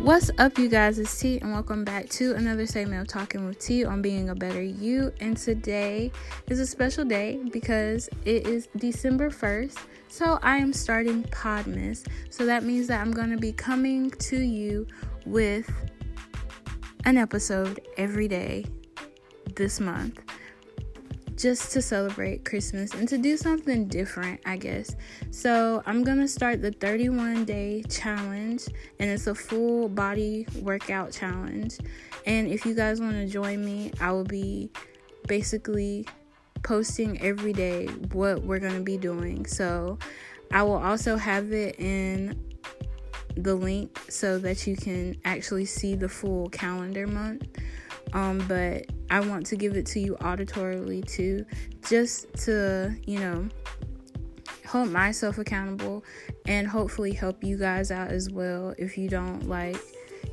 What's up, you guys? It's T, and welcome back to another segment of Talking with T on being a better you. And today is a special day because it is December 1st. So I am starting Podmas. So that means that I'm going to be coming to you with an episode every day this month just to celebrate Christmas and to do something different, I guess. So, I'm gonna start the 31 day challenge, and it's a full body workout challenge. And if you guys want to join me, I will be basically posting every day what we're gonna be doing. So, I will also have it in the link so that you can actually see the full calendar month. Um, but I want to give it to you auditorily too, just to, you know, hold myself accountable and hopefully help you guys out as well if you don't like,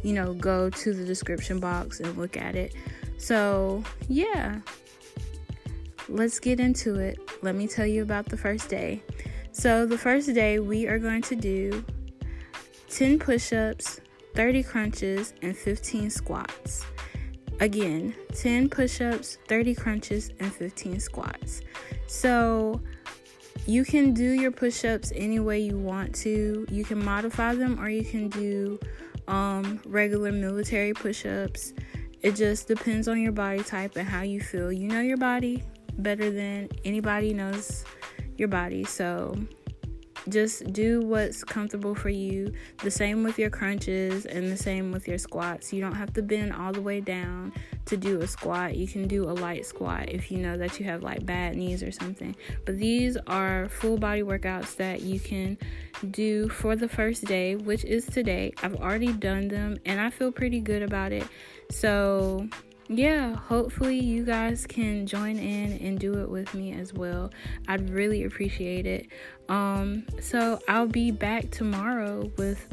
you know, go to the description box and look at it. So, yeah, let's get into it. Let me tell you about the first day. So, the first day we are going to do 10 push ups, 30 crunches, and 15 squats. Again, 10 push ups, 30 crunches, and 15 squats. So you can do your push ups any way you want to. You can modify them or you can do um, regular military push ups. It just depends on your body type and how you feel. You know your body better than anybody knows your body. So just do what's comfortable for you. The same with your crunches and the same with your squats. You don't have to bend all the way down to do a squat. You can do a light squat if you know that you have like bad knees or something. But these are full body workouts that you can do for the first day, which is today. I've already done them and I feel pretty good about it. So, yeah, hopefully you guys can join in and do it with me as well. I'd really appreciate it. Um, so I'll be back tomorrow with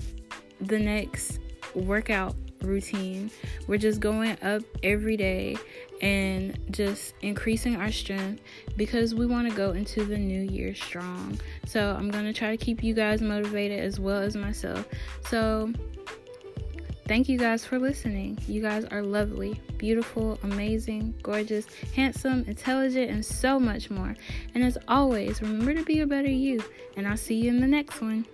the next workout routine. We're just going up every day and just increasing our strength because we want to go into the new year strong. So I'm going to try to keep you guys motivated as well as myself. So Thank you guys for listening. You guys are lovely, beautiful, amazing, gorgeous, handsome, intelligent, and so much more. And as always, remember to be a better you. And I'll see you in the next one.